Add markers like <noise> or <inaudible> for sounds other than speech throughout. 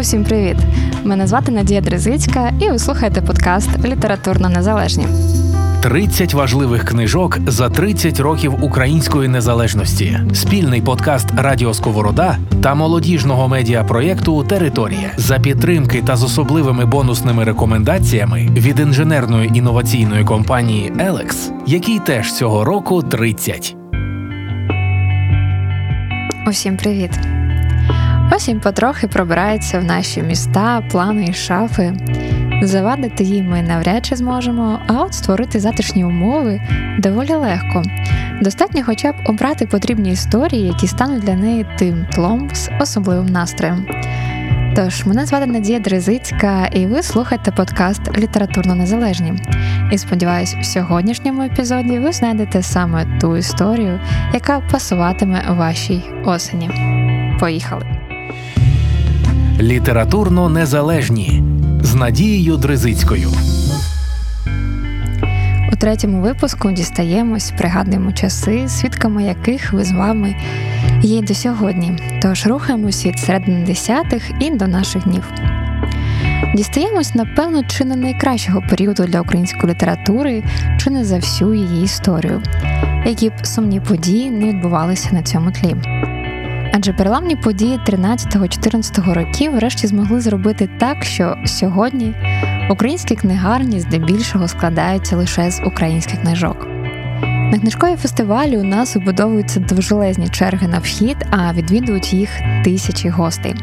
Усім привіт! Мене звати Надія Дрезицька, і ви слухаєте подкаст Літературно Незалежні. 30 важливих книжок за 30 років української незалежності. Спільний подкаст Радіо Сковорода та молодіжного медіапроєкту Територія за підтримки та з особливими бонусними рекомендаціями від інженерної інноваційної компанії Елекс, який теж цього року 30. Усім привіт! Осінь потрохи пробирається в наші міста, плани і шафи. Завадити їй ми навряд чи зможемо, а от створити затишні умови доволі легко. Достатньо хоча б обрати потрібні історії, які стануть для неї тим тлом з особливим настроєм. Тож, мене звати Надія Дрезицька, і ви слухаєте подкаст Літературно Незалежні. І сподіваюсь, в сьогоднішньому епізоді ви знайдете саме ту історію, яка пасуватиме вашій осені. Поїхали! Літературно незалежні з Надією Дризицькою. У третьому випуску дістаємось, пригадуємо часи, свідками яких ви з вами є до сьогодні. Тож рухаємось від середини десятих і до наших днів. Дістаємось, напевно, чи не найкращого періоду для української літератури, чи не за всю її історію, які б сумні події не відбувалися на цьому тлі. Адже переламні події 13-14 років врешті змогли зробити так, що сьогодні українські книгарні здебільшого складаються лише з українських книжок. На книжкові фестивалі у нас вибудовуються довжелезні черги на вхід, а відвідують їх тисячі гостей.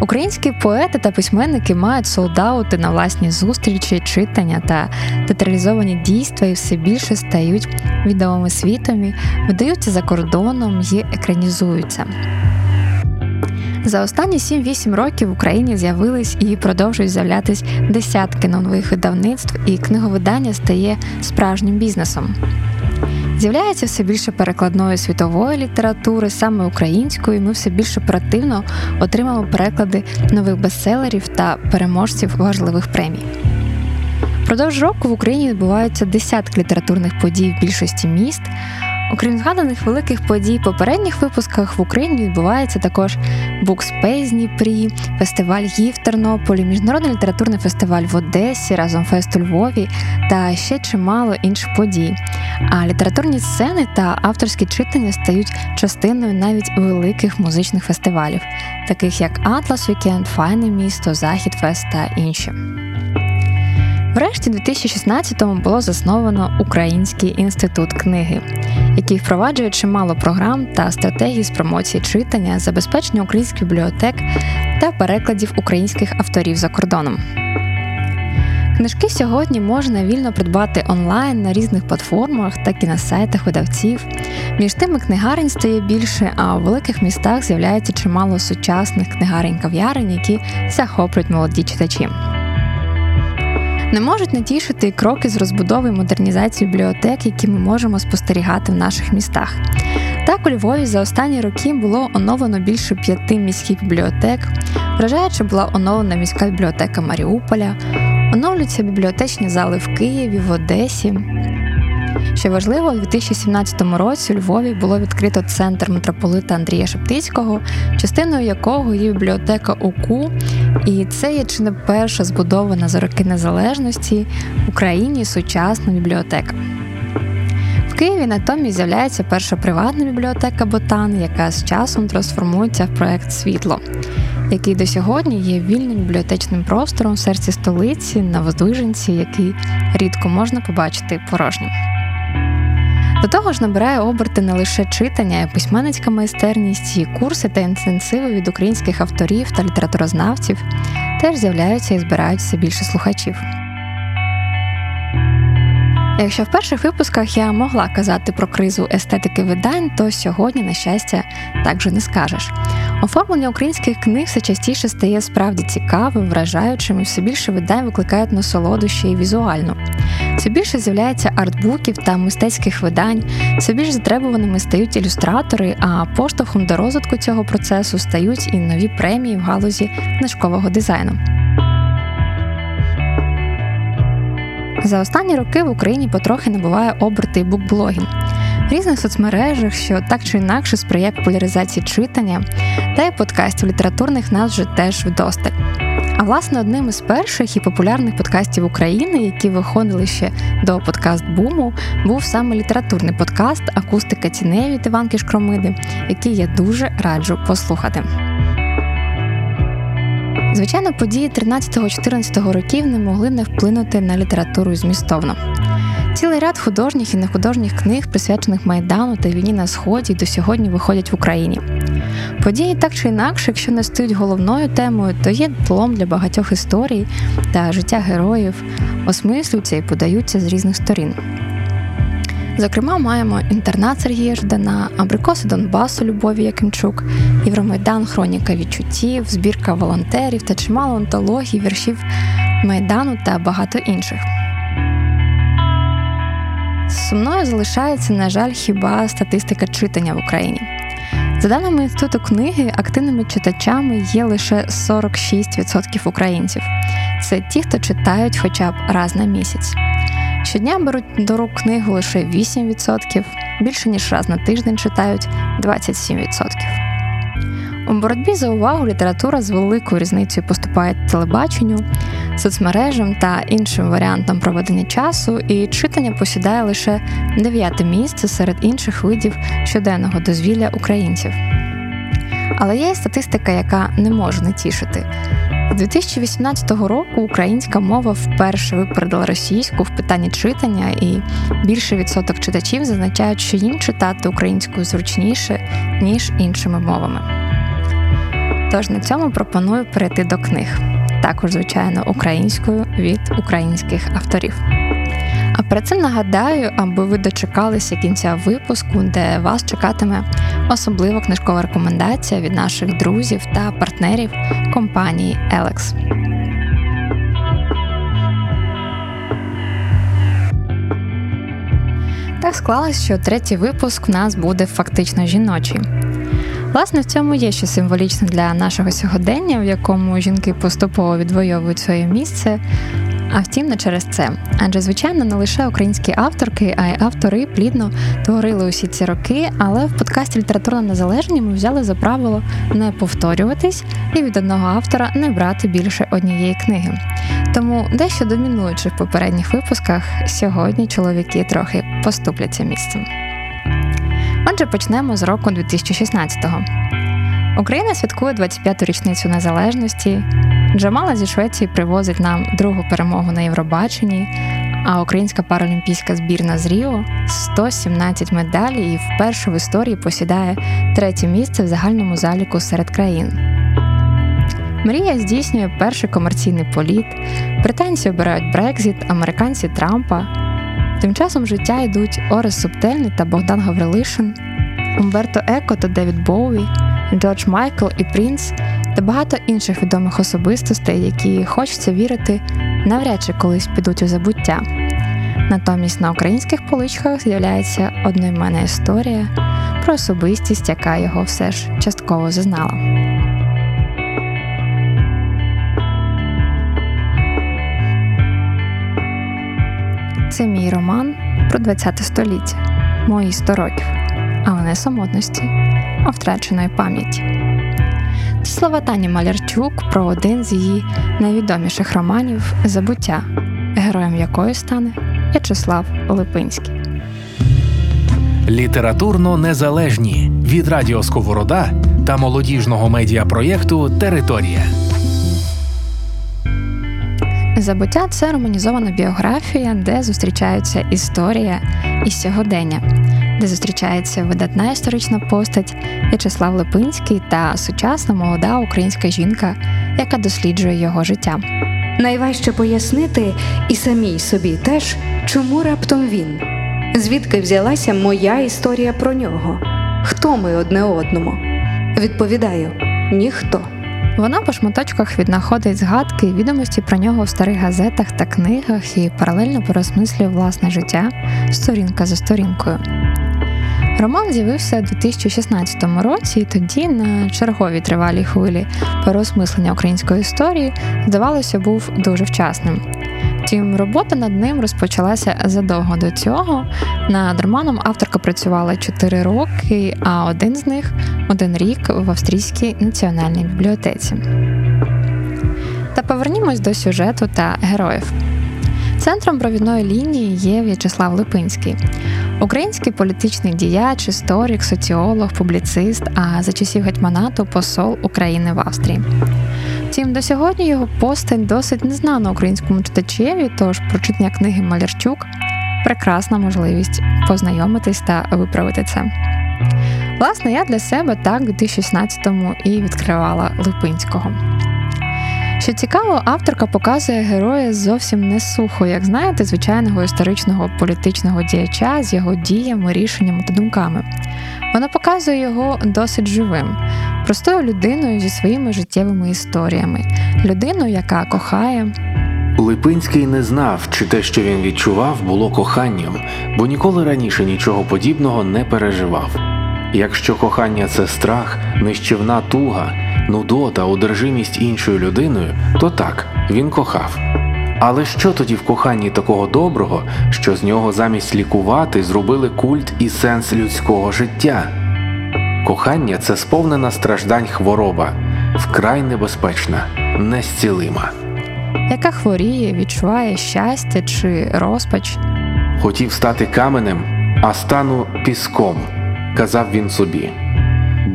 Українські поети та письменники мають солдаути на власні зустрічі, читання та театралізовані дійства і все більше стають відомими світом, видаються за кордоном і екранізуються. За останні 7-8 років в Україні з'явились і продовжують з'являтись десятки нових видавництв, і книговидання стає справжнім бізнесом. З'являється все більше перекладної світової літератури, саме української. Ми все більш оперативно отримаємо переклади нових бестселерів та переможців важливих премій. Впродовж року в Україні відбуваються десятки літературних подій в більшості міст. Окрім згаданих великих подій у попередніх випусках в Україні відбувається також Букспейс в Дніпрі, фестиваль «Ї» в Тернополі, міжнародний літературний фестиваль в Одесі, Разом фест у Львові та ще чимало інших подій. А літературні сцени та авторські читання стають частиною навіть великих музичних фестивалів, таких як Атлас Вікенд, Файне місто, Захід Фест та інші. Врешті, у 2016-му було засновано Український інститут книги, який впроваджує чимало програм та стратегій з промоції читання, забезпечення українських бібліотек та перекладів українських авторів за кордоном. Книжки сьогодні можна вільно придбати онлайн на різних платформах, так і на сайтах видавців. Між тими книгарень стає більше, а у великих містах з'являється чимало сучасних книгарень кав'ярень, які захоплюють молоді читачі. Не можуть натішити кроки з розбудови і модернізації бібліотек, які ми можемо спостерігати в наших містах. Так, у Львові за останні роки було оновлено більше п'яти міських бібліотек. Вражаючи була оновлена міська бібліотека Маріуполя, оновлюються бібліотечні зали в Києві, в Одесі. Що важливо, у 2017 році у Львові було відкрито центр митрополита Андрія Шептицького, частиною якого є бібліотека УКУ, і це є чи не перша збудована за роки незалежності в Україні сучасна бібліотека. В Києві натомість з'являється перша приватна бібліотека Ботан, яка з часом трансформується в проект Світло, який до сьогодні є вільним бібліотечним простором в серці столиці на Воздвиженці, який рідко можна побачити порожнім. До того ж, набирає оберти не лише читання, письменницька майстерність, і курси та інтенсиви від українських авторів та літературознавців теж з'являються і збираються більше слухачів. Якщо в перших випусках я могла казати про кризу естетики видань, то сьогодні, на щастя, так же не скажеш. Оформлення українських книг все частіше стає справді цікавим, вражаючим і все більше видань викликають насолоду ще й візуально. Все більше з'являється артбуків та мистецьких видань, все більш затребуваними стають ілюстратори, а поштовхом до розвитку цього процесу стають і нові премії в галузі книжкового дизайну. За останні роки в Україні потрохи набуває оберти букблогінг. в різних соцмережах, що так чи інакше сприяє популяризації читання, та й подкастів літературних нас вже теж вдосталь. А власне, одним із перших і популярних подкастів України, які виходили ще до подкаст-буму, був саме літературний подкаст Акустика тіней від Іванки Шкромиди, який я дуже раджу послухати. Звичайно, події 13-14 років не могли не вплинути на літературу змістовно. Цілий ряд художніх і нехудожніх книг, присвячених Майдану та війні на Сході, до сьогодні виходять в Україні. Події так чи інакше, якщо не стають головною темою, то є тлом для багатьох історій та життя героїв, осмислюються і подаються з різних сторін. Зокрема, маємо інтернат Сергія Ждана, абрикоси Донбасу Любові Якимчук, Євромайдан, Хроніка відчуттів, збірка волонтерів та чимало антологій, віршів Майдану та багато інших. Сумною залишається, на жаль, хіба статистика читання в Україні. За даними інституту книги, активними читачами є лише 46% українців. Це ті, хто читають хоча б раз на місяць. Щодня беруть до рук книгу лише 8%, більше ніж раз на тиждень читають 27%. У боротьбі за увагу література з великою різницею поступає телебаченню, соцмережам та іншим варіантам проведення часу, і читання посідає лише дев'яте місце серед інших видів щоденного дозвілля українців. Але є й статистика, яка не може не тішити. З 2018 року українська мова вперше випередила російську в питанні читання, і більше відсоток читачів зазначають, що їм читати українською зручніше, ніж іншими мовами. Тож на цьому пропоную перейти до книг, також, звичайно, українською від українських авторів. А перед цим нагадаю, аби ви дочекалися кінця випуску, де вас чекатиме особлива книжкова рекомендація від наших друзів та партнерів компанії Elex. Так склалось, що третій випуск у нас буде фактично жіночий. Власне, в цьому є ще символічне для нашого сьогодення, в якому жінки поступово відвоюють своє місце. А втім, не через це. Адже, звичайно, не лише українські авторки, а й автори плідно творили усі ці роки. Але в подкасті Літературна незалежні ми взяли за правило не повторюватись і від одного автора не брати більше однієї книги. Тому дещо домінуючи в попередніх випусках, сьогодні чоловіки трохи поступляться місцем. Отже, почнемо з року 2016-го. Україна святкує 25-ту річницю незалежності. Джамала зі Швеції привозить нам другу перемогу на Євробаченні, а українська паралімпійська збірна з Ріо 117 медалей і вперше в історії посідає третє місце в загальному заліку серед країн. Мрія здійснює перший комерційний політ, британці обирають Брекзіт, американці Трампа. Тим часом життя йдуть Орес Субтельний та Богдан Гаврилишин, Умберто Еко та Девід Боуі, Джордж Майкл і Принц та багато інших відомих особистостей, які хочеться вірити, навряд чи колись підуть у забуття. Натомість на українських поличках з'являється одноіменна історія про особистість, яка його все ж частково зазнала. Це мій роман про 20 століття, мої 100 років, але не самотності, а втраченої пам'яті. Це слова Тані Малярчук про один з її найвідоміших романів Забуття, героєм якої стане В'ячеслав Липинський. Літературно незалежні від Радіо Сковорода та молодіжного медіапроєкту Територія. Забуття це романізована біографія, де зустрічаються історія і сьогодення, де зустрічається видатна історична постать В'ячеслав Липинський та сучасна молода українська жінка, яка досліджує його життя. Найважче пояснити і самій собі теж, чому раптом він, звідки взялася моя історія про нього, хто ми одне одному. Відповідаю ніхто. Вона по шматочках віднаходить згадки і відомості про нього в старих газетах та книгах і паралельно переосмислює власне життя сторінка за сторінкою. Роман з'явився у 2016 році, і тоді на черговій тривалій хвилі переосмислення української історії, здавалося, був дуже вчасним. Втім, робота над ним розпочалася задовго до цього. Над романом авторка працювала 4 роки, а один з них один рік в Австрійській національній бібліотеці. Та повернімось до сюжету та героїв. Центром провідної лінії є В'ячеслав Липинський, український політичний діяч, історик, соціолог, публіцист, а за часів гетьманату посол України в Австрії. Втім, до сьогодні його постать досить незнана українському читачеві, тож прочитання книги Малярчук прекрасна можливість познайомитись та виправити це. Власне, я для себе так у 2016-му і відкривала Липинського. Що цікаво, авторка показує героя зовсім не сухо, як знаєте, звичайного історичного політичного діяча з його діями, рішеннями та думками. Вона показує його досить живим, простою людиною зі своїми життєвими історіями, людиною, яка кохає. Липинський не знав, чи те, що він відчував, було коханням, бо ніколи раніше нічого подібного не переживав. Якщо кохання це страх, нищівна туга, нудота, одержимість іншою людиною, то так, він кохав. Але що тоді в коханні такого доброго, що з нього замість лікувати зробили культ і сенс людського життя? Кохання це сповнена страждань хвороба, вкрай небезпечна, незцілима. яка хворіє, відчуває щастя чи розпач. Хотів стати каменем, а стану піском, казав він собі.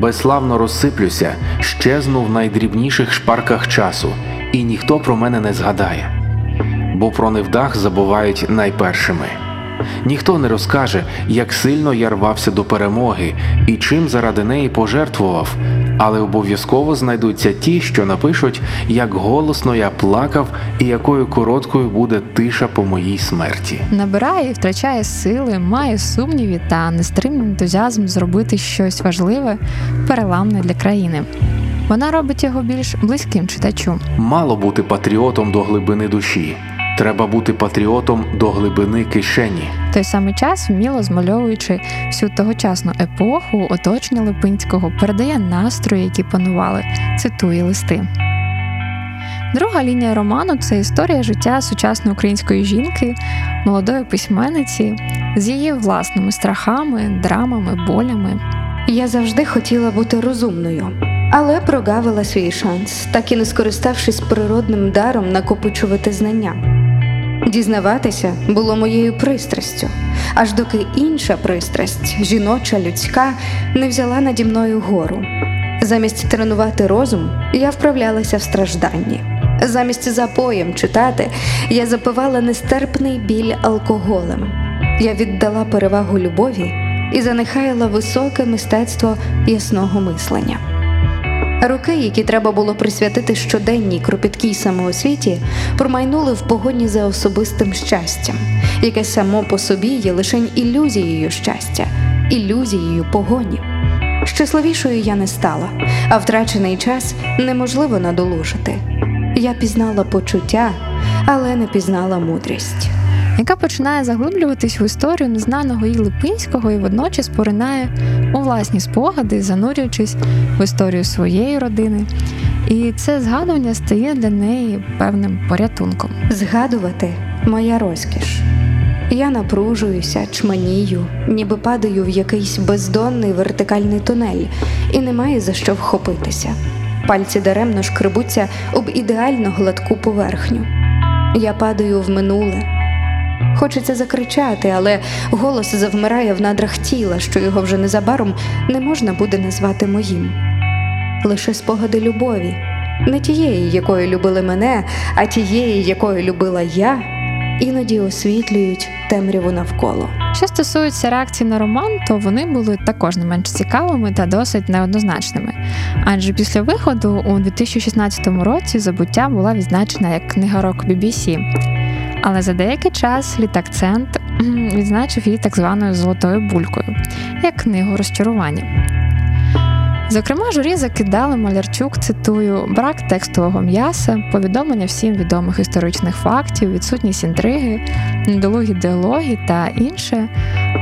Безславно розсиплюся, щезну в найдрібніших шпарках часу, і ніхто про мене не згадає. Бо про невдах забувають найпершими. Ніхто не розкаже, як сильно я рвався до перемоги і чим заради неї пожертвував, але обов'язково знайдуться ті, що напишуть, як голосно я плакав і якою короткою буде тиша по моїй смерті. Набирає і втрачає сили, має сумніви та нестримний ентузіазм зробити щось важливе, переламне для країни. Вона робить його більш близьким читачу. Мало бути патріотом до глибини душі. Треба бути патріотом до глибини кишені. В той самий час, вміло змальовуючи всю тогочасну епоху, оточення Липинського передає настрої, які панували, цитує листи. Друга лінія роману це історія життя сучасної української жінки, молодої письменниці з її власними страхами, драмами, болями. Я завжди хотіла бути розумною, але прогавила свій шанс, так і не скориставшись природним даром накопичувати знання. Дізнаватися було моєю пристрастю, аж доки інша пристрасть, жіноча, людська, не взяла наді мною гору. Замість тренувати розум, я вправлялася в стражданні. Замість запоєм читати, я запивала нестерпний біль алкоголем. Я віддала перевагу любові і занехаяла високе мистецтво ясного мислення. Роки, які треба було присвятити щоденній кропіткій самоосвіті, промайнули в погоні за особистим щастям, яке само по собі є лише ілюзією щастя, ілюзією погоні. Щасливішою я не стала, а втрачений час неможливо надолужити. Я пізнала почуття, але не пізнала мудрість. Яка починає заглиблюватись в історію незнаного їй Липинського і водночас поринає у власні спогади, занурюючись в історію своєї родини. І це згадування стає для неї певним порятунком. Згадувати моя розкіш. Я напружуюся, чманію, ніби падаю в якийсь бездонний вертикальний тунель, і немає за що вхопитися. Пальці даремно шкребуться об ідеально гладку поверхню. Я падаю в минуле. Хочеться закричати, але голос завмирає в надрах тіла, що його вже незабаром не можна буде назвати моїм. Лише спогади любові, не тієї, якою любили мене, а тієї, якою любила я, іноді освітлюють темряву навколо. Що стосується реакцій на роман, то вони були також не менш цікавими та досить неоднозначними. Адже після виходу у 2016 році забуття була відзначена як книга року BBC. Але за деякий час літакцент <clears throat> відзначив її так званою золотою булькою, як книгу розчарування. Зокрема, журі закидали Малярчук, цитую, брак текстового м'яса, повідомлення всім відомих історичних фактів, відсутність інтриги, недолугі діалоги та інше.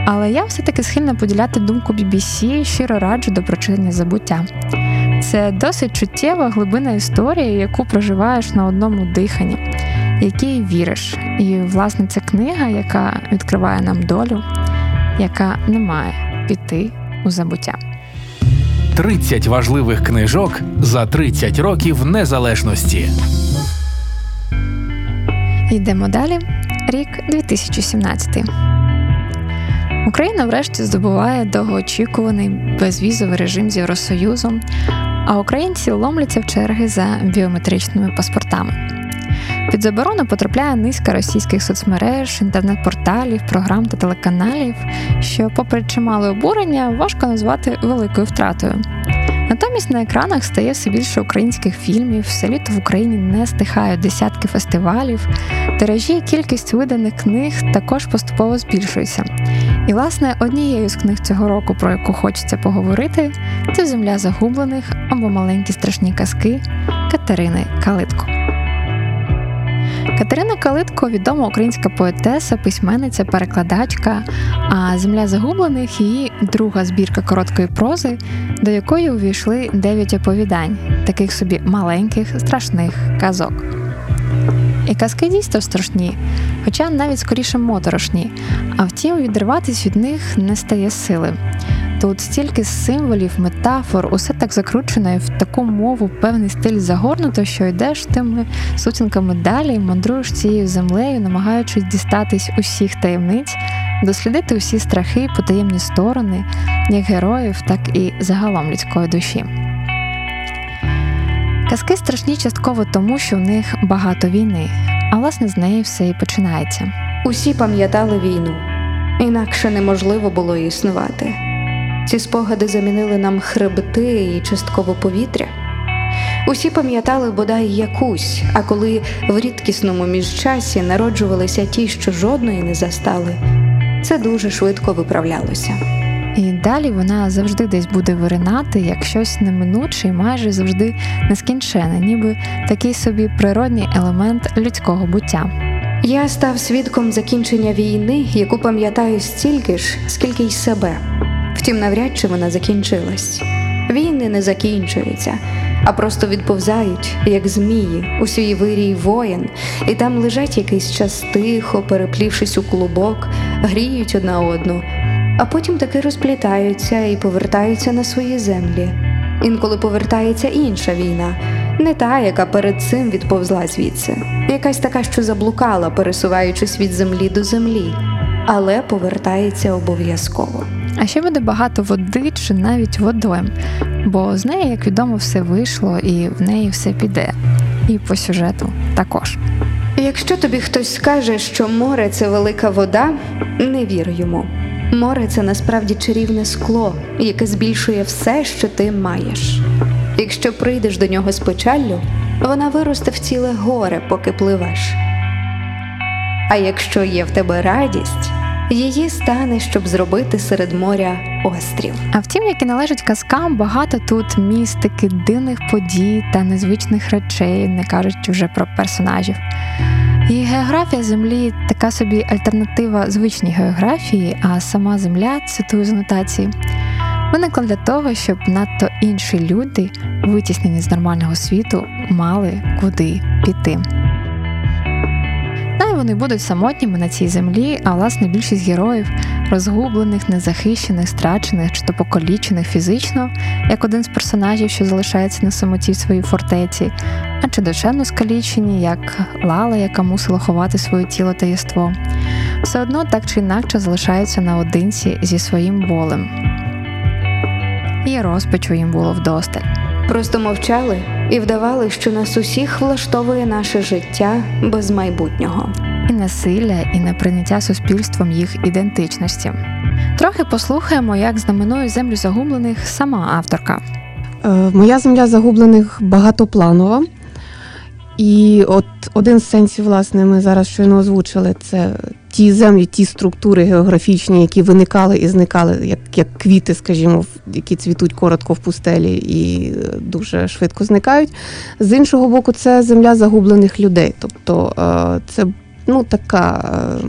Але я все-таки схильна поділяти думку BBC і щиро раджу до прочитання забуття. Це досить чуттєва глибина історії, яку проживаєш на одному диханні. Якій віриш. І, власне, це книга, яка відкриває нам долю, яка не має піти у забуття. 30 важливих книжок за 30 років незалежності. Йдемо далі. Рік 2017. Україна врешті здобуває довгоочікуваний безвізовий режим з Євросоюзом, а українці ломляться в черги за біометричними паспортами. Під заборону потрапляє низка російських соцмереж, інтернет-порталів, програм та телеканалів, що, попри чимале обурення, важко назвати великою втратою. Натомість на екранах стає все більше українських фільмів, все літо в Україні не стихають десятки фестивалів, тиражі і кількість виданих книг також поступово збільшується. І, власне, однією з книг цього року, про яку хочеться поговорити, це Земля загублених або маленькі страшні казки Катерини Калитко. Катерина Калитко відома українська поетеса, письменниця, перекладачка, а Земля загублених її друга збірка короткої прози, до якої увійшли дев'ять оповідань, таких собі маленьких, страшних казок. І казки дійсно страшні, хоча навіть скоріше моторошні, а втім, відриватись від них не стає сили. Тут стільки символів, метафор, усе так закручено і в таку мову певний стиль загорнуто, що йдеш тими сутінками далі, мандруєш цією землею, намагаючись дістатись усіх таємниць, дослідити усі страхи, потаємні сторони, як героїв, так і загалом людської душі. Казки страшні частково тому, що в них багато війни, а власне з неї все і починається. Усі пам'ятали війну, інакше неможливо було існувати. Ці спогади замінили нам хребти і частково повітря. Усі пам'ятали бодай якусь, а коли в рідкісному міжчасі народжувалися ті, що жодної не застали, це дуже швидко виправлялося. І далі вона завжди десь буде виринати як щось неминуче і майже завжди нескінчене, ніби такий собі природній елемент людського буття. Я став свідком закінчення війни, яку пам'ятаю стільки ж, скільки й себе. Втім, навряд чи вона закінчилась. Війни не закінчуються, а просто відповзають, як змії, у свій вирій воїн, і там лежать якийсь час тихо, переплівшись у клубок, гріють одна одну, а потім таки розплітаються і повертаються на свої землі. Інколи повертається інша війна, не та, яка перед цим відповзла звідси, якась така, що заблукала, пересуваючись від землі до землі, але повертається обов'язково. А ще буде багато води чи навіть водойм, бо з неї, як відомо, все вийшло і в неї все піде. І по сюжету також. Якщо тобі хтось скаже, що море це велика вода, не вір йому. Море це насправді чарівне скло, яке збільшує все, що ти маєш. Якщо прийдеш до нього з печаллю, вона виросте в ціле горе, поки пливеш. А якщо є в тебе радість, її стане, щоб зробити серед моря острів. А втім, як і належить казкам, багато тут містики, дивних подій та незвичних речей, не кажучи вже про персонажів. І географія землі така собі альтернатива звичній географії, а сама земля, цитую з анотації, виникла для того, щоб надто інші люди, витіснені з нормального світу, мали куди піти. Най вони будуть самотніми на цій землі, а власне більшість героїв розгублених, незахищених, страчених чи то покалічених фізично, як один з персонажів, що залишається на самоті в своїй фортеці, а чи душевно скалічені, як Лала, яка мусила ховати своє тіло та єство, все одно так чи інакше залишаються наодинці зі своїм болем. І розпачу їм було вдосталь. Просто мовчали і вдавали, що нас усіх влаштовує наше життя без майбутнього. і насилля, і неприйняття суспільством їх ідентичності. Трохи послухаємо, як знаменує землю загублених сама авторка. Е, Моя земля загублених багатопланова. І от один з сенсів, власне, ми зараз щойно озвучили, це ті землі, ті структури географічні, які виникали і зникали, як, як квіти, скажімо, які цвітуть коротко в пустелі і е, дуже швидко зникають. З іншого боку, це земля загублених людей. Тобто е, це ну, така. е,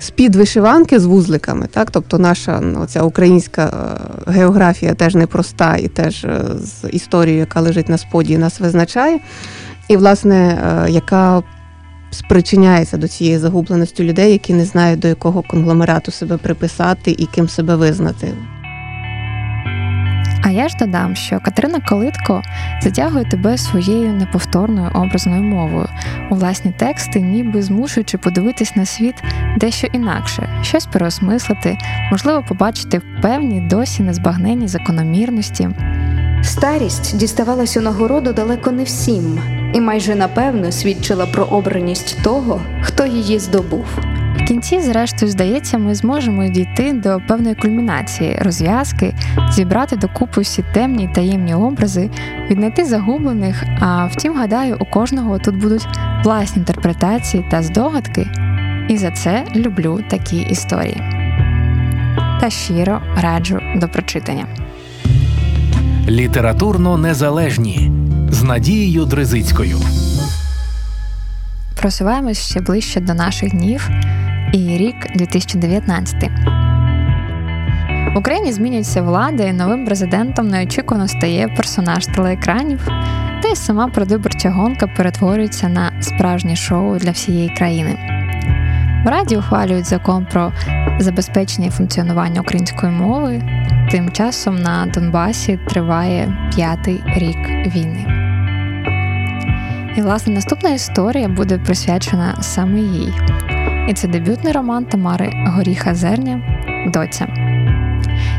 З-під вишиванки з вузликами, так тобто наша ну, ця українська географія теж непроста і теж з історією, яка лежить на споді, нас визначає, і власне, е, яка спричиняється до цієї загубленості людей, які не знають до якого конгломерату себе приписати і ким себе визнати. А я ж додам, що Катерина Калитко затягує тебе своєю неповторною образною мовою у власні тексти, ніби змушуючи подивитись на світ дещо інакше, щось переосмислити, можливо, побачити певні досі незбагненні закономірності. Старість діставалась у нагороду далеко не всім, і майже напевно свідчила про обраність того, хто її здобув. Кінці, зрештою, здається, ми зможемо дійти до певної кульмінації, розв'язки, зібрати докупи всі темні й таємні образи, віднайти загублених. А втім, гадаю, у кожного тут будуть власні інтерпретації та здогадки. І за це люблю такі історії. Та щиро раджу до прочитання. Літературно незалежні з Надією Дризицькою. Просуваємось ще ближче до наших днів і рік 2019. В Україні змінюється влада, і новим президентом неочікувано стає персонаж телеекранів, та й сама предвиборча гонка перетворюється на справжнє шоу для всієї країни. В Раді ухвалюють закон про забезпечення і функціонування української мови. Тим часом на Донбасі триває п'ятий рік війни. І, власне, наступна історія буде присвячена саме їй. І це дебютний роман Тамари Горіха Зерня Доця,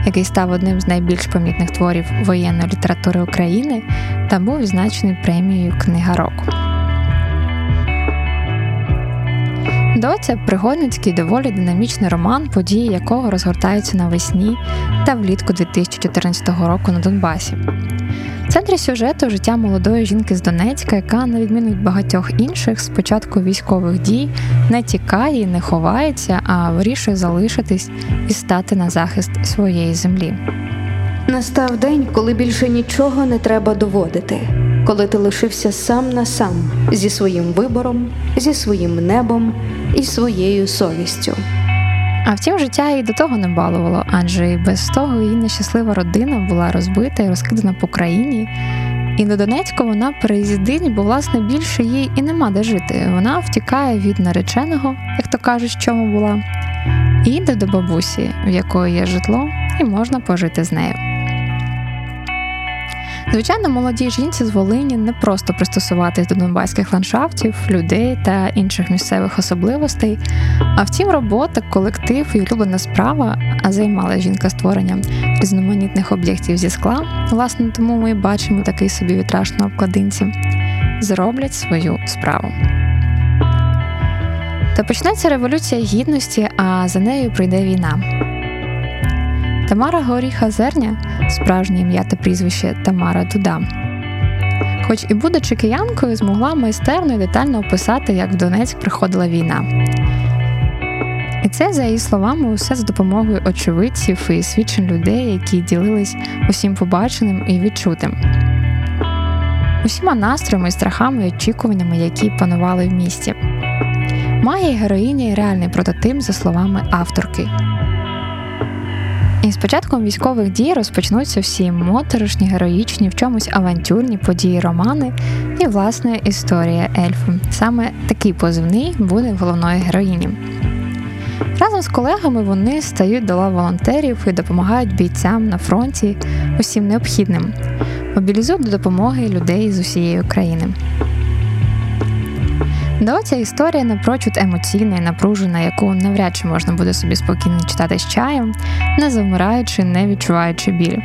який став одним з найбільш помітних творів воєнної літератури України та був відзначений премією Книга року. Доця пригодницький доволі динамічний роман, події якого розгортаються навесні та влітку 2014 року на Донбасі. В центрі сюжету життя молодої жінки з Донецька, яка, на відміну від багатьох інших, з початку військових дій не тікає і не ховається, а вирішує залишитись і стати на захист своєї землі. Настав день, коли більше нічого не треба доводити, коли ти лишився сам на сам зі своїм вибором, зі своїм небом і своєю совістю. А втім, життя і до того не балувало, адже і без того її нещаслива родина була розбита і розкидана по країні. І до Донецька вона переїздить, бо власне більше їй і нема де жити. Вона втікає від нареченого, як то кажуть, чому була, і йде до бабусі, в якої є житло, і можна пожити з нею. Звичайно, молодій жінці з Волині не просто пристосуватись до донбаських ландшафтів, людей та інших місцевих особливостей. А втім, робота, колектив і улюблена справа, а займалася жінка створенням різноманітних об'єктів зі скла. Власне, тому ми бачимо такий собі вітраж на обкладинці, зроблять свою справу. Та почнеться революція гідності, а за нею прийде війна. Тамара Горіха Зерня, справжнє ім'я та прізвище Тамара Дуда. Хоч і будучи киянкою, змогла майстерно і детально описати, як в Донецьк приходила війна. І це, за її словами, усе з допомогою очевидців і свідчень людей, які ділились усім побаченим і відчутим. Усіма настроями, страхами і очікуваннями, які панували в місті. Має героїня реальний прототип, за словами авторки. І з початком військових дій розпочнуться всі моторошні, героїчні, в чомусь авантюрні події романи і, власне, історія ельфу. Саме такий позивний буде в головної героїні. Разом з колегами вони стають до лав волонтерів і допомагають бійцям на фронті усім необхідним, мобілізують до допомоги людей з усієї України. Да, ця історія напрочуд емоційна і напружена, яку навряд чи можна буде собі спокійно читати з чаєм, не завмираючи, не відчуваючи біль.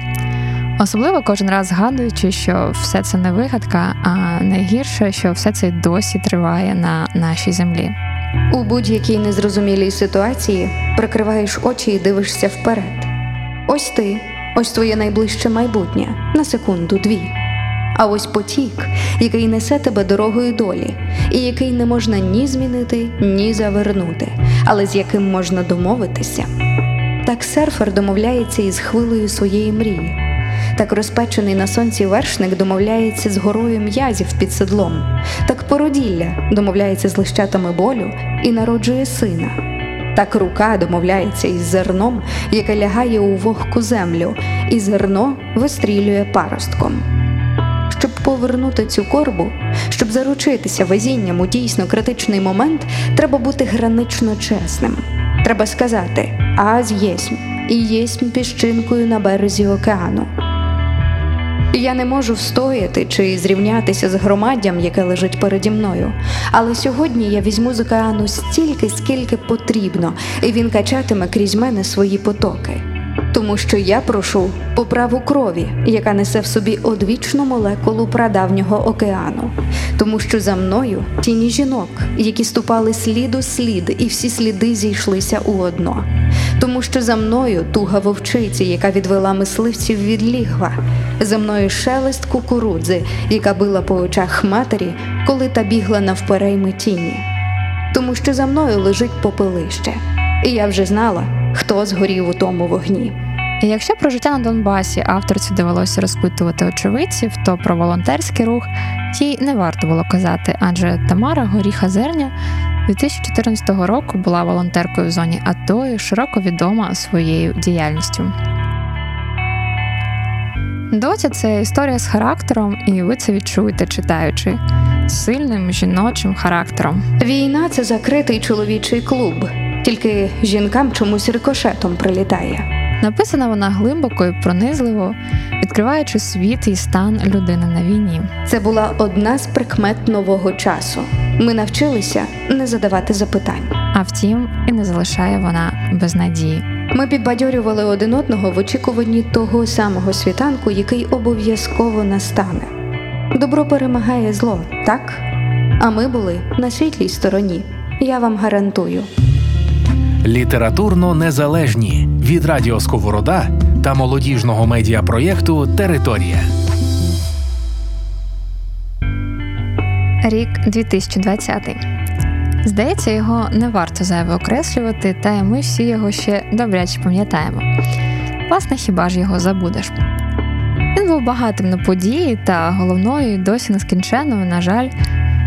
Особливо кожен раз згадуючи, що все це не вигадка, а найгірше, що все це досі триває на нашій землі. У будь-якій незрозумілій ситуації прикриваєш очі і дивишся вперед. Ось ти, ось твоє найближче майбутнє на секунду-дві. А ось потік, який несе тебе дорогою долі, і який не можна ні змінити, ні завернути, але з яким можна домовитися. Так серфер домовляється із хвилею своєї мрії. Так розпечений на сонці вершник домовляється з горою м'язів під седлом, так породілля домовляється з лищатами болю і народжує сина. Так рука домовляється із зерном, яке лягає у вогку землю, і зерно вистрілює паростком. Повернути цю корбу, щоб заручитися везінням у дійсно критичний момент, треба бути гранично чесним. Треба сказати аз єсмь і єсмь піщинкою на березі океану. Я не можу встояти чи зрівнятися з громаддям, яке лежить переді мною. Але сьогодні я візьму з океану стільки, скільки потрібно, і він качатиме крізь мене свої потоки. Тому що я прошу поправу крові, яка несе в собі одвічну молекулу прадавнього океану, тому що за мною тіні жінок, які ступали слід у слід, і всі сліди зійшлися у одно. Тому що за мною туга вовчиці, яка відвела мисливців від лігва, за мною шелест кукурудзи, яка била по очах матері, коли та бігла навперейми тіні. Тому що за мною лежить попелище, і я вже знала, хто згорів у тому вогні. Якщо про життя на Донбасі авторці довелося розпитувати очевидців, то про волонтерський рух їй не варто було казати, адже Тамара Горіха Зерня 2014 року була волонтеркою в зоні АТО і широко відома своєю діяльністю. Доця це історія з характером, і ви це відчуєте, читаючи сильним жіночим характером. Війна це закритий чоловічий клуб, тільки жінкам чомусь рикошетом прилітає. Написана вона глибоко і пронизливо, відкриваючи світ і стан людини на війні. Це була одна з прикмет нового часу. Ми навчилися не задавати запитань. А втім, і не залишає вона без надії. Ми підбадьорювали один одного в очікуванні того самого світанку, який обов'язково настане. Добро перемагає зло, так? А ми були на світлій стороні. Я вам гарантую. Літературно незалежні від Радіо Сковорода та молодіжного медіапроєкту Територія. Рік 2020. Здається, його не варто зайве окреслювати, та й ми всі його ще добряче пам'ятаємо. Власне, хіба ж його забудеш? Він був багатим на події, та головною досі нескінченною, на жаль,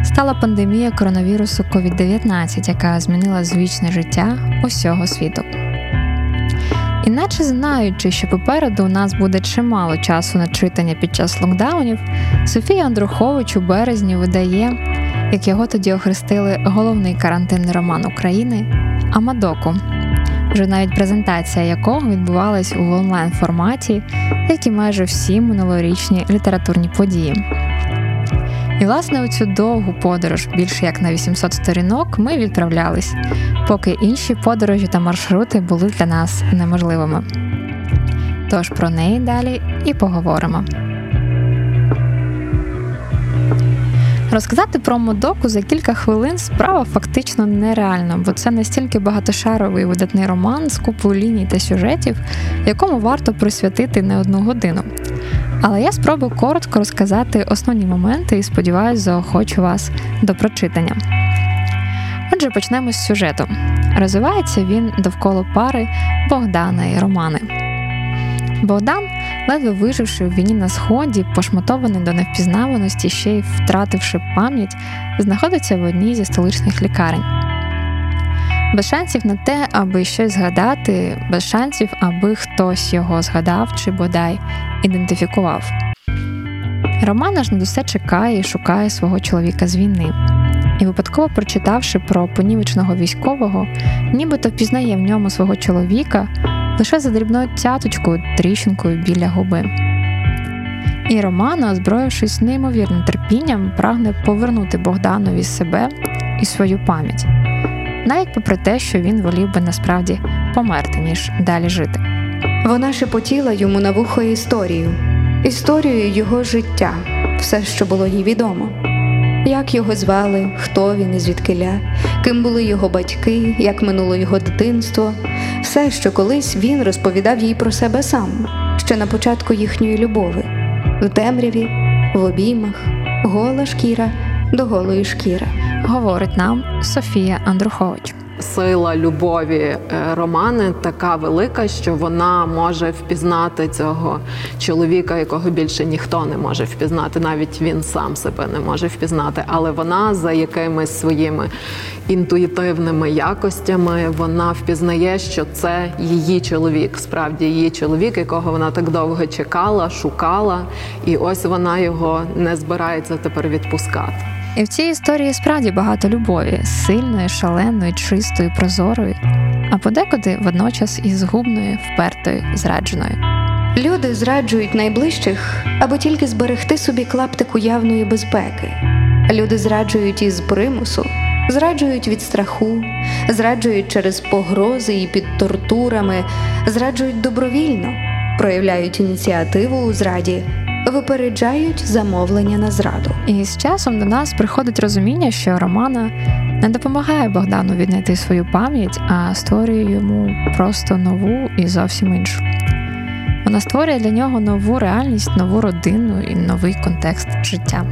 стала пандемія коронавірусу COVID-19, яка змінила звичне життя усього світу. Іначе знаючи, що попереду у нас буде чимало часу на читання під час локдаунів, Софія Андрухович у березні видає, як його тоді охрестили головний карантинний роман України Амадоку, вже навіть презентація якого відбувалась у онлайн форматі, як і майже всі минулорічні літературні події. І, власне, у цю довгу подорож, більше як на 800 сторінок, ми відправлялись, поки інші подорожі та маршрути були для нас неможливими. Тож про неї далі і поговоримо. Розказати про Модоку за кілька хвилин справа фактично нереальна, бо це настільки багатошаровий видатний роман з купою ліній та сюжетів, якому варто присвятити не одну годину. Але я спробую коротко розказати основні моменти і сподіваюся, заохочу вас до прочитання. Отже, почнемо з сюжету. Розвивається він довкола пари Богдана і Романи. Богдан, ледве виживши в війні на сході, пошматований до невпізнаваності, ще й втративши пам'ять, знаходиться в одній зі столичних лікарень. Без шансів на те, аби щось згадати, без шансів, аби хтось його згадав чи бодай ідентифікував. Роман аж над усе чекає і шукає свого чоловіка з війни. І випадково прочитавши про понівечного військового, нібито впізнає в ньому свого чоловіка лише за дрібною цяточкою, тріщинкою біля губи. І Романа, озброївшись неймовірним терпінням, прагне повернути Богданові себе і свою пам'ять, навіть попри те, що він волів би насправді померти, ніж далі жити. Вона шепотіла йому на вухо історію, історію його життя, все, що було їй відомо. Як його звали, хто він і звідкиля, ким були його батьки, як минуло його дитинство, все, що колись він розповідав їй про себе сам, ще на початку їхньої любови, в темряві, в обіймах, гола шкіра до голої шкіри. Говорить нам Софія Андрухович. Сила любові е, Романи така велика, що вона може впізнати цього чоловіка, якого більше ніхто не може впізнати, навіть він сам себе не може впізнати. Але вона за якимись своїми інтуїтивними якостями вона впізнає, що це її чоловік, справді її чоловік, якого вона так довго чекала, шукала, і ось вона його не збирається тепер відпускати. І в цій історії справді багато любові, сильної, шаленої, чистої, прозорої, а подекуди водночас і згубної, впертої, зрадженої. Люди зраджують найближчих, аби тільки зберегти собі клаптик уявної безпеки. Люди зраджують із примусу, зраджують від страху, зраджують через погрози і під тортурами, зраджують добровільно, проявляють ініціативу у зраді, випереджають замовлення на зраду. І з часом до нас приходить розуміння, що Романа не допомагає Богдану віднайти свою пам'ять, а створює йому просто нову і зовсім іншу. Вона створює для нього нову реальність, нову родину і новий контекст життя.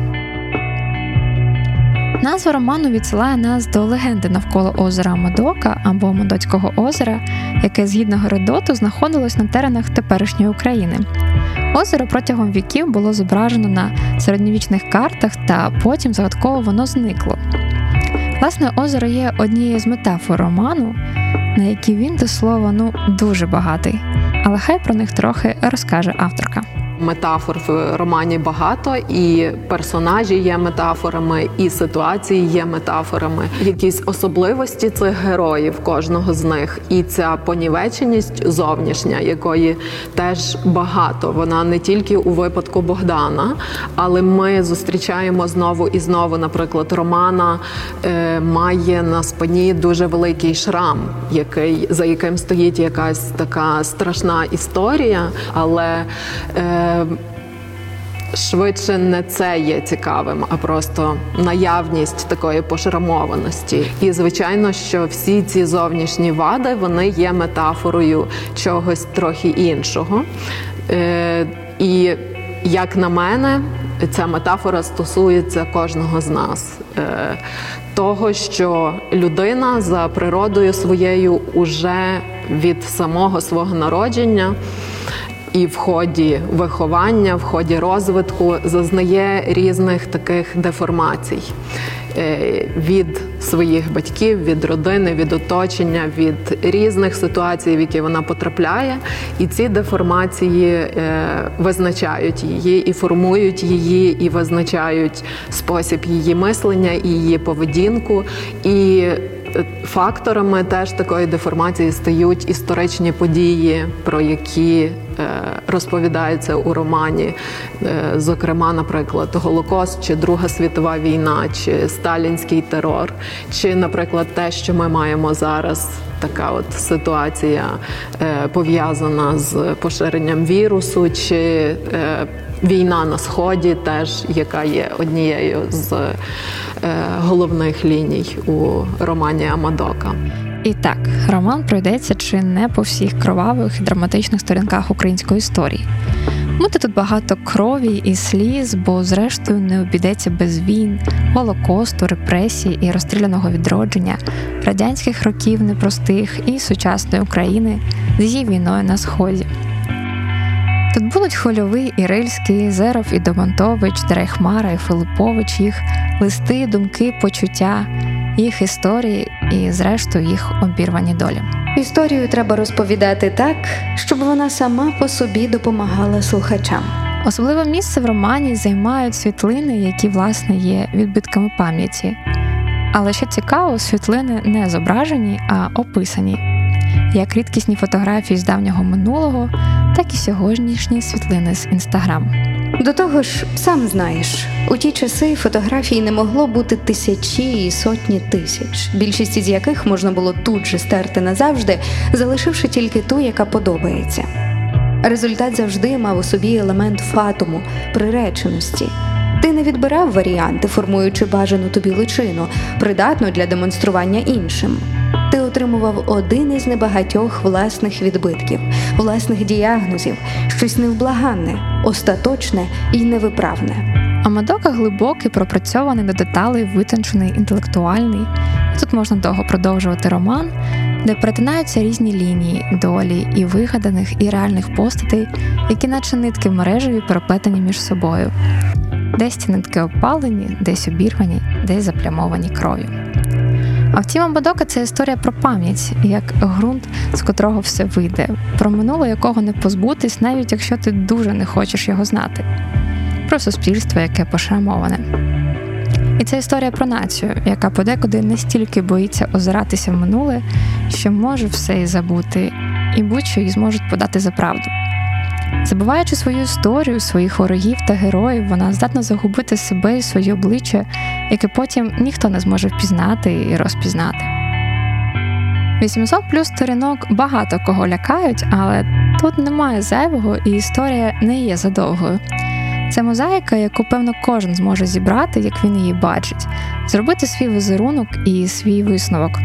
Назва роману відсилає нас до легенди навколо озера Амадока або Амадоцького озера, яке згідно Геродоту знаходилось на теренах теперішньої України. Озеро протягом віків було зображено на середньовічних картах, та потім загадково воно зникло. Власне, озеро є однією з метафор роману, на які він до слова ну дуже багатий. Але хай про них трохи розкаже авторка. Метафор в романі багато, і персонажі є метафорами, і ситуації є метафорами. Якісь особливості цих героїв, кожного з них, і ця понівеченість зовнішня, якої теж багато. Вона не тільки у випадку Богдана, але ми зустрічаємо знову і знову. Наприклад, Романа е, має на спині дуже великий шрам, який за яким стоїть якась така страшна історія, але е, Швидше не це є цікавим, а просто наявність такої пошрамованості. І звичайно, що всі ці зовнішні вади вони є метафорою чогось трохи іншого. Е, І як на мене, ця метафора стосується кожного з нас. Е, того, що людина за природою своєю уже від самого свого народження і в ході виховання, в ході розвитку зазнає різних таких деформацій. Е, від своїх батьків, від родини, від оточення, від різних ситуацій, в які вона потрапляє, і ці деформації е, визначають її і формують її, і визначають спосіб її мислення і її поведінку. І факторами теж такої деформації стають історичні події, про які е, розповідаються у романі, е, зокрема, наприклад, Голокост, чи Друга світова війна, чи сталінський терор, чи, наприклад, те, що ми маємо зараз. Така от ситуація е, пов'язана з поширенням вірусу, чи е, війна на сході, теж яка є однією з е, головних ліній у романі Амадока. І так, роман пройдеться чи не по всіх кровавих і драматичних сторінках української історії. Буде тут багато крові і сліз, бо зрештою не обійдеться без війн, голокосту, репресій і розстріляного відродження, радянських років непростих і сучасної України з її війною на сході. Тут будуть Хвильовий і Рильський, Зеров і Домонтович, Дерейхмара і Филипович, їх листи, думки, почуття, їх історії і, зрештою, їх обірвані долі. Історію треба розповідати так, щоб вона сама по собі допомагала слухачам. Особливе місце в романі займають світлини, які, власне, є відбитками пам'яті. Але що цікаво, світлини не зображені, а описані, як рідкісні фотографії з давнього минулого, так і сьогоднішні світлини з інстаграм. До того ж, сам знаєш, у ті часи фотографій не могло бути тисячі і сотні тисяч, більшість із яких можна було тут же стерти назавжди, залишивши тільки ту, яка подобається. Результат завжди мав у собі елемент фатуму, приреченості. Ти не відбирав варіанти, формуючи бажану тобі личину, придатну для демонстрування іншим. Отримував один із небагатьох власних відбитків, власних діагнозів, щось невблаганне, остаточне і невиправне. А Мадока глибокий, пропрацьований до деталей, витончений, інтелектуальний. Тут можна довго продовжувати роман, де перетинаються різні лінії, долі і вигаданих, і реальних постатей, які, наче нитки мережеві, переплетені між собою. Десь ці нитки опалені, десь обірвані, десь заплямовані кров'ю. А втім, Бадока це історія про пам'ять, як ґрунт, з котрого все вийде, про минуле, якого не позбутись, навіть якщо ти дуже не хочеш його знати, про суспільство, яке пошрамоване. І це історія про націю, яка подекуди настільки боїться озиратися в минуле, що може все і забути, і будь-що їй зможуть подати за правду. Забуваючи свою історію, своїх ворогів та героїв, вона здатна загубити себе і своє обличчя, яке потім ніхто не зможе впізнати і розпізнати. 800 плюс сторінок багато кого лякають, але тут немає зайвого, і історія не є задовгою. Це мозаїка, яку, певно, кожен зможе зібрати, як він її бачить, зробити свій візерунок і свій висновок.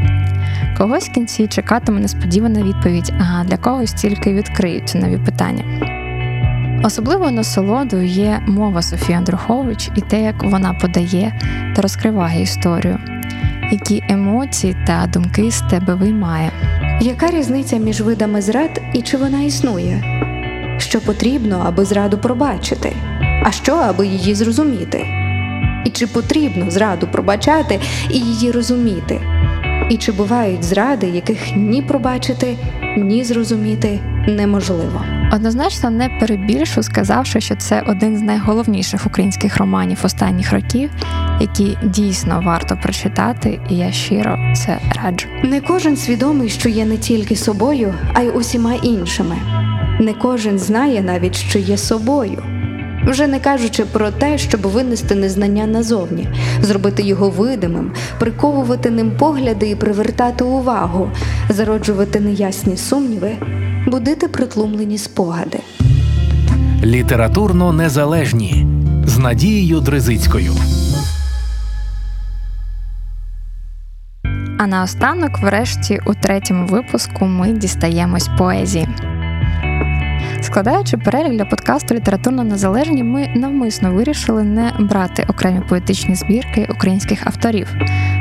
Когось в кінці чекатиме несподівана відповідь, а для когось тільки відкриються нові питання. Особливою насолодою є мова Софії Андрухович і те, як вона подає та розкриває історію, які емоції та думки з тебе виймає. Яка різниця між видами зрад і чи вона існує? Що потрібно, аби зраду пробачити, а що, аби її зрозуміти? І чи потрібно зраду пробачати і її розуміти? І чи бувають зради, яких ні пробачити, ні зрозуміти неможливо? Однозначно не перебільшу, сказавши, що це один з найголовніших українських романів останніх років, які дійсно варто прочитати, і я щиро це раджу. Не кожен свідомий, що є не тільки собою, а й усіма іншими. Не кожен знає навіть, що є собою. Вже не кажучи про те, щоб винести незнання назовні, зробити його видимим, приковувати ним погляди і привертати увагу, зароджувати неясні сумніви, будити притлумлені спогади. Літературно незалежні з Надією Дризицькою. А наостанок, врешті, у третьому випуску ми дістаємось поезії. Складаючи перелік для подкасту Літературно незалежні, ми навмисно вирішили не брати окремі поетичні збірки українських авторів.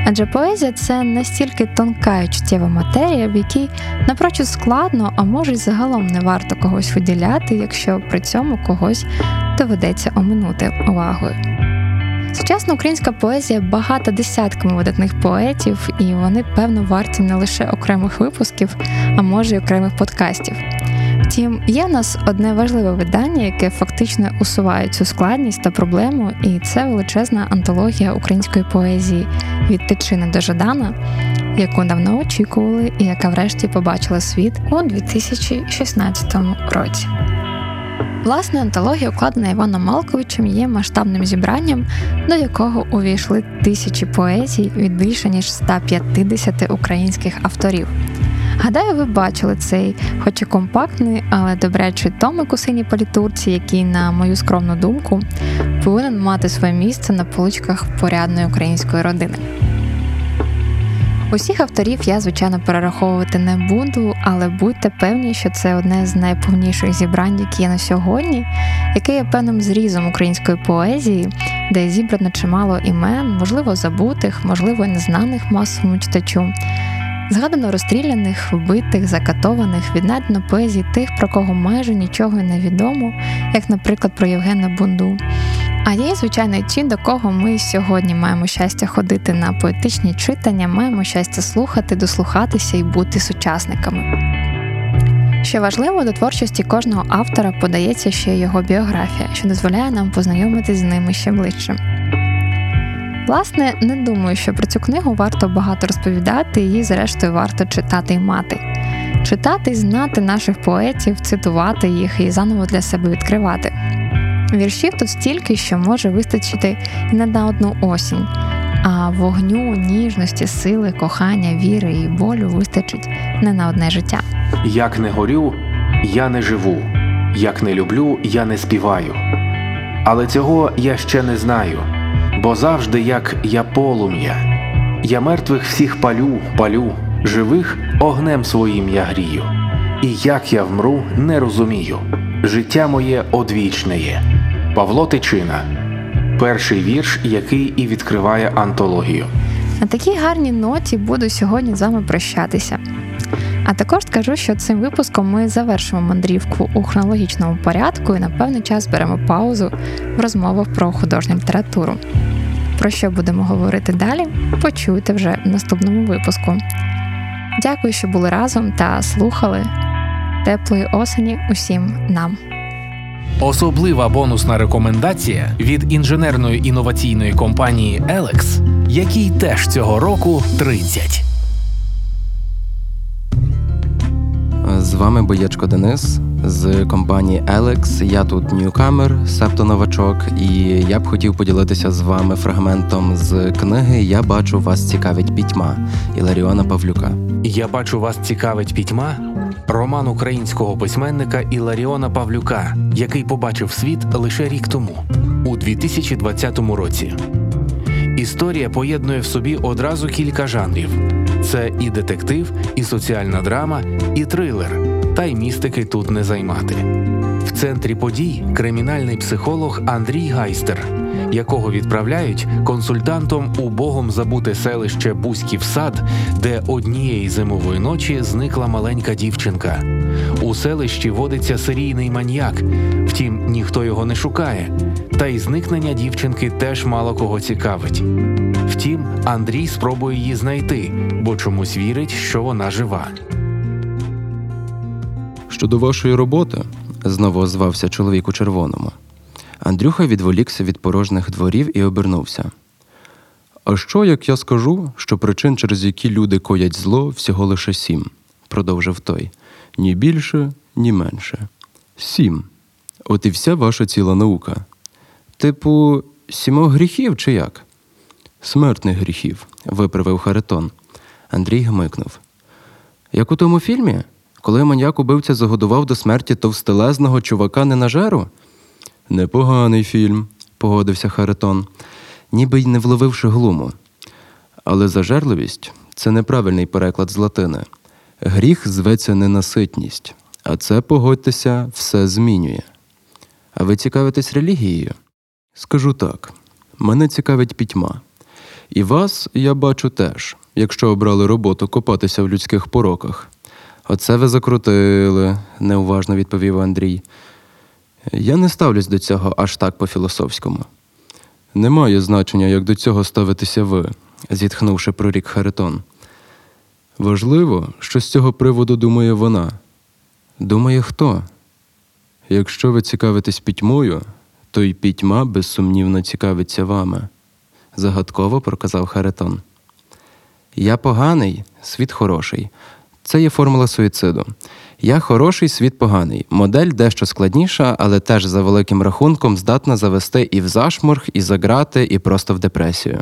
Адже поезія це настільки тонка і чуттєва матерія, в якій напрочуд складно, а може й загалом не варто когось виділяти, якщо при цьому когось доведеться оминути увагою. Сучасна українська поезія багата десятками видатних поетів, і вони, певно, варті не лише окремих випусків, а може й окремих подкастів. Втім, є в нас одне важливе видання, яке фактично усуває цю складність та проблему, і це величезна антологія української поезії від Тичини до Жадана, яку давно очікували і яка врешті побачила світ у 2016 році. Власне, антологія, укладена Іваном Малковичем, є масштабним зібранням, до якого увійшли тисячі поезій від більше ніж 150 українських авторів. Гадаю, ви бачили цей, хоч і компактний, але добрячий томик у синій політурці, який, на мою скромну думку, повинен мати своє місце на поличках порядної української родини. Усіх авторів я, звичайно, перераховувати не буду, але будьте певні, що це одне з найповніших зібрань, які є на сьогодні, яке є певним зрізом української поезії, де зібрано чимало імен, можливо, забутих, можливо, незнаних масовому читачу. Згадано розстріляних, вбитих, закатованих, віднайдено поезії тих, про кого майже нічого не відомо, як, наприклад, про Євгена Бунду. А є, звичайно, ті, до кого ми сьогодні маємо щастя ходити на поетичні читання, маємо щастя слухати, дослухатися і бути сучасниками. Що важливо, до творчості кожного автора подається ще його біографія, що дозволяє нам познайомитись з ними ще ближче. Власне, не думаю, що про цю книгу варто багато розповідати, її, зрештою, варто читати і мати. Читати знати наших поетів, цитувати їх і заново для себе відкривати. Віршів тут стільки, що може вистачити і не на одну осінь, а вогню, ніжності, сили, кохання, віри і болю вистачить не на одне життя. Як не горю, я не живу, як не люблю, я не співаю. Але цього я ще не знаю, бо завжди як я полум'я. Я мертвих всіх палю, палю, живих огнем своїм я грію. І як я вмру, не розумію. Життя моє одвічне є. Павло Тичина. перший вірш, який і відкриває антологію. На такій гарній ноті буду сьогодні з вами прощатися. А також скажу, що цим випуском ми завершимо мандрівку у хронологічному порядку і на певний час беремо паузу в розмовах про художню літературу. Про що будемо говорити далі, почуйте вже в наступному випуску. Дякую, що були разом та слухали теплої осені усім нам. Особлива бонусна рекомендація від інженерної інноваційної компанії Elex, якій теж цього року 30. З вами Боєчко Денис з компанії Alex. Я тут ньюкамер, септо новачок, і я б хотів поділитися з вами фрагментом з книги Я бачу вас цікавить пітьма Іларіона Павлюка. Я бачу, вас цікавить пітьма. Роман українського письменника Іларіона Павлюка, який побачив світ лише рік тому, у 2020 році. Історія поєднує в собі одразу кілька жанрів: це і детектив, і соціальна драма, і трилер, та й містики тут не займати. В центрі подій кримінальний психолог Андрій Гайстер, якого відправляють консультантом у богом забуте селище Бузьків сад, де однієї зимової ночі зникла маленька дівчинка. У селищі водиться серійний маньяк, втім ніхто його не шукає. Та й зникнення дівчинки теж мало кого цікавить. Втім, Андрій спробує її знайти, бо чомусь вірить, що вона жива. Щодо вашої роботи, знову озвався чоловік у червоному. Андрюха відволікся від порожніх дворів і обернувся. А що, як я скажу, що причин, через які люди коять зло, всього лише сім, продовжив той. Ні більше, ні менше. Сім. От і вся ваша ціла наука. Типу, сімох гріхів чи як? Смертних гріхів, виправив Харитон. Андрій гмикнув. Як у тому фільмі, коли маньяк убивця загодував до смерті товстелезного чувака ненажеру? Непоганий фільм, погодився Харитон, ніби й не вловивши глуму. Але зажерливість це неправильний переклад з латини. Гріх зветься ненаситність, а це, погодьтеся, все змінює. А ви цікавитесь релігією? Скажу так: мене цікавить пітьма. І вас я бачу теж, якщо обрали роботу копатися в людських пороках. Оце ви закрутили, неуважно відповів Андрій. Я не ставлюсь до цього аж так по-філософському. Немає значення, як до цього ставитеся ви, зітхнувши прорік Харитон. Важливо, що з цього приводу думає вона. Думає хто? Якщо ви цікавитесь пітьмою, то й пітьма безсумнівно цікавиться вами, загадково проказав Харитон. Я поганий, світ хороший. Це є формула суїциду. Я хороший, світ поганий. Модель дещо складніша, але теж за великим рахунком здатна завести і в зашморг, і за грати, і просто в депресію.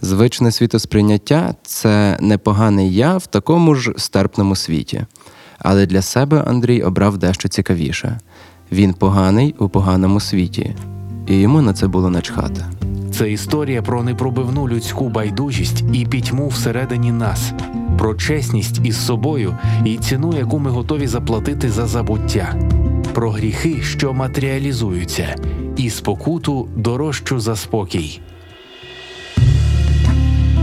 Звичне світосприйняття це непоганий я в такому ж стерпному світі. Але для себе Андрій обрав дещо цікавіше. Він поганий у поганому світі, і йому на це було начхати. Це історія про непробивну людську байдужість і пітьму всередині нас, про чесність із собою і ціну, яку ми готові заплатити за забуття, про гріхи, що матеріалізуються, і спокуту дорожчу за спокій.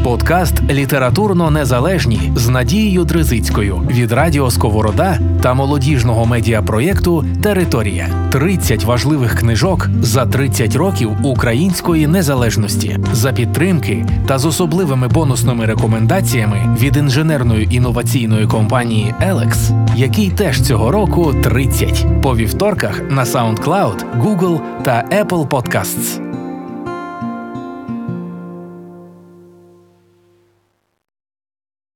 Подкаст Літературно незалежні з Надією Дризицькою від Радіо Сковорода та молодіжного медіапроєкту Територія 30 важливих книжок за 30 років української незалежності. За підтримки та з особливими бонусними рекомендаціями від інженерної інноваційної компанії Elex, який теж цього року 30 по вівторках на SoundCloud, Google та Apple Podcasts.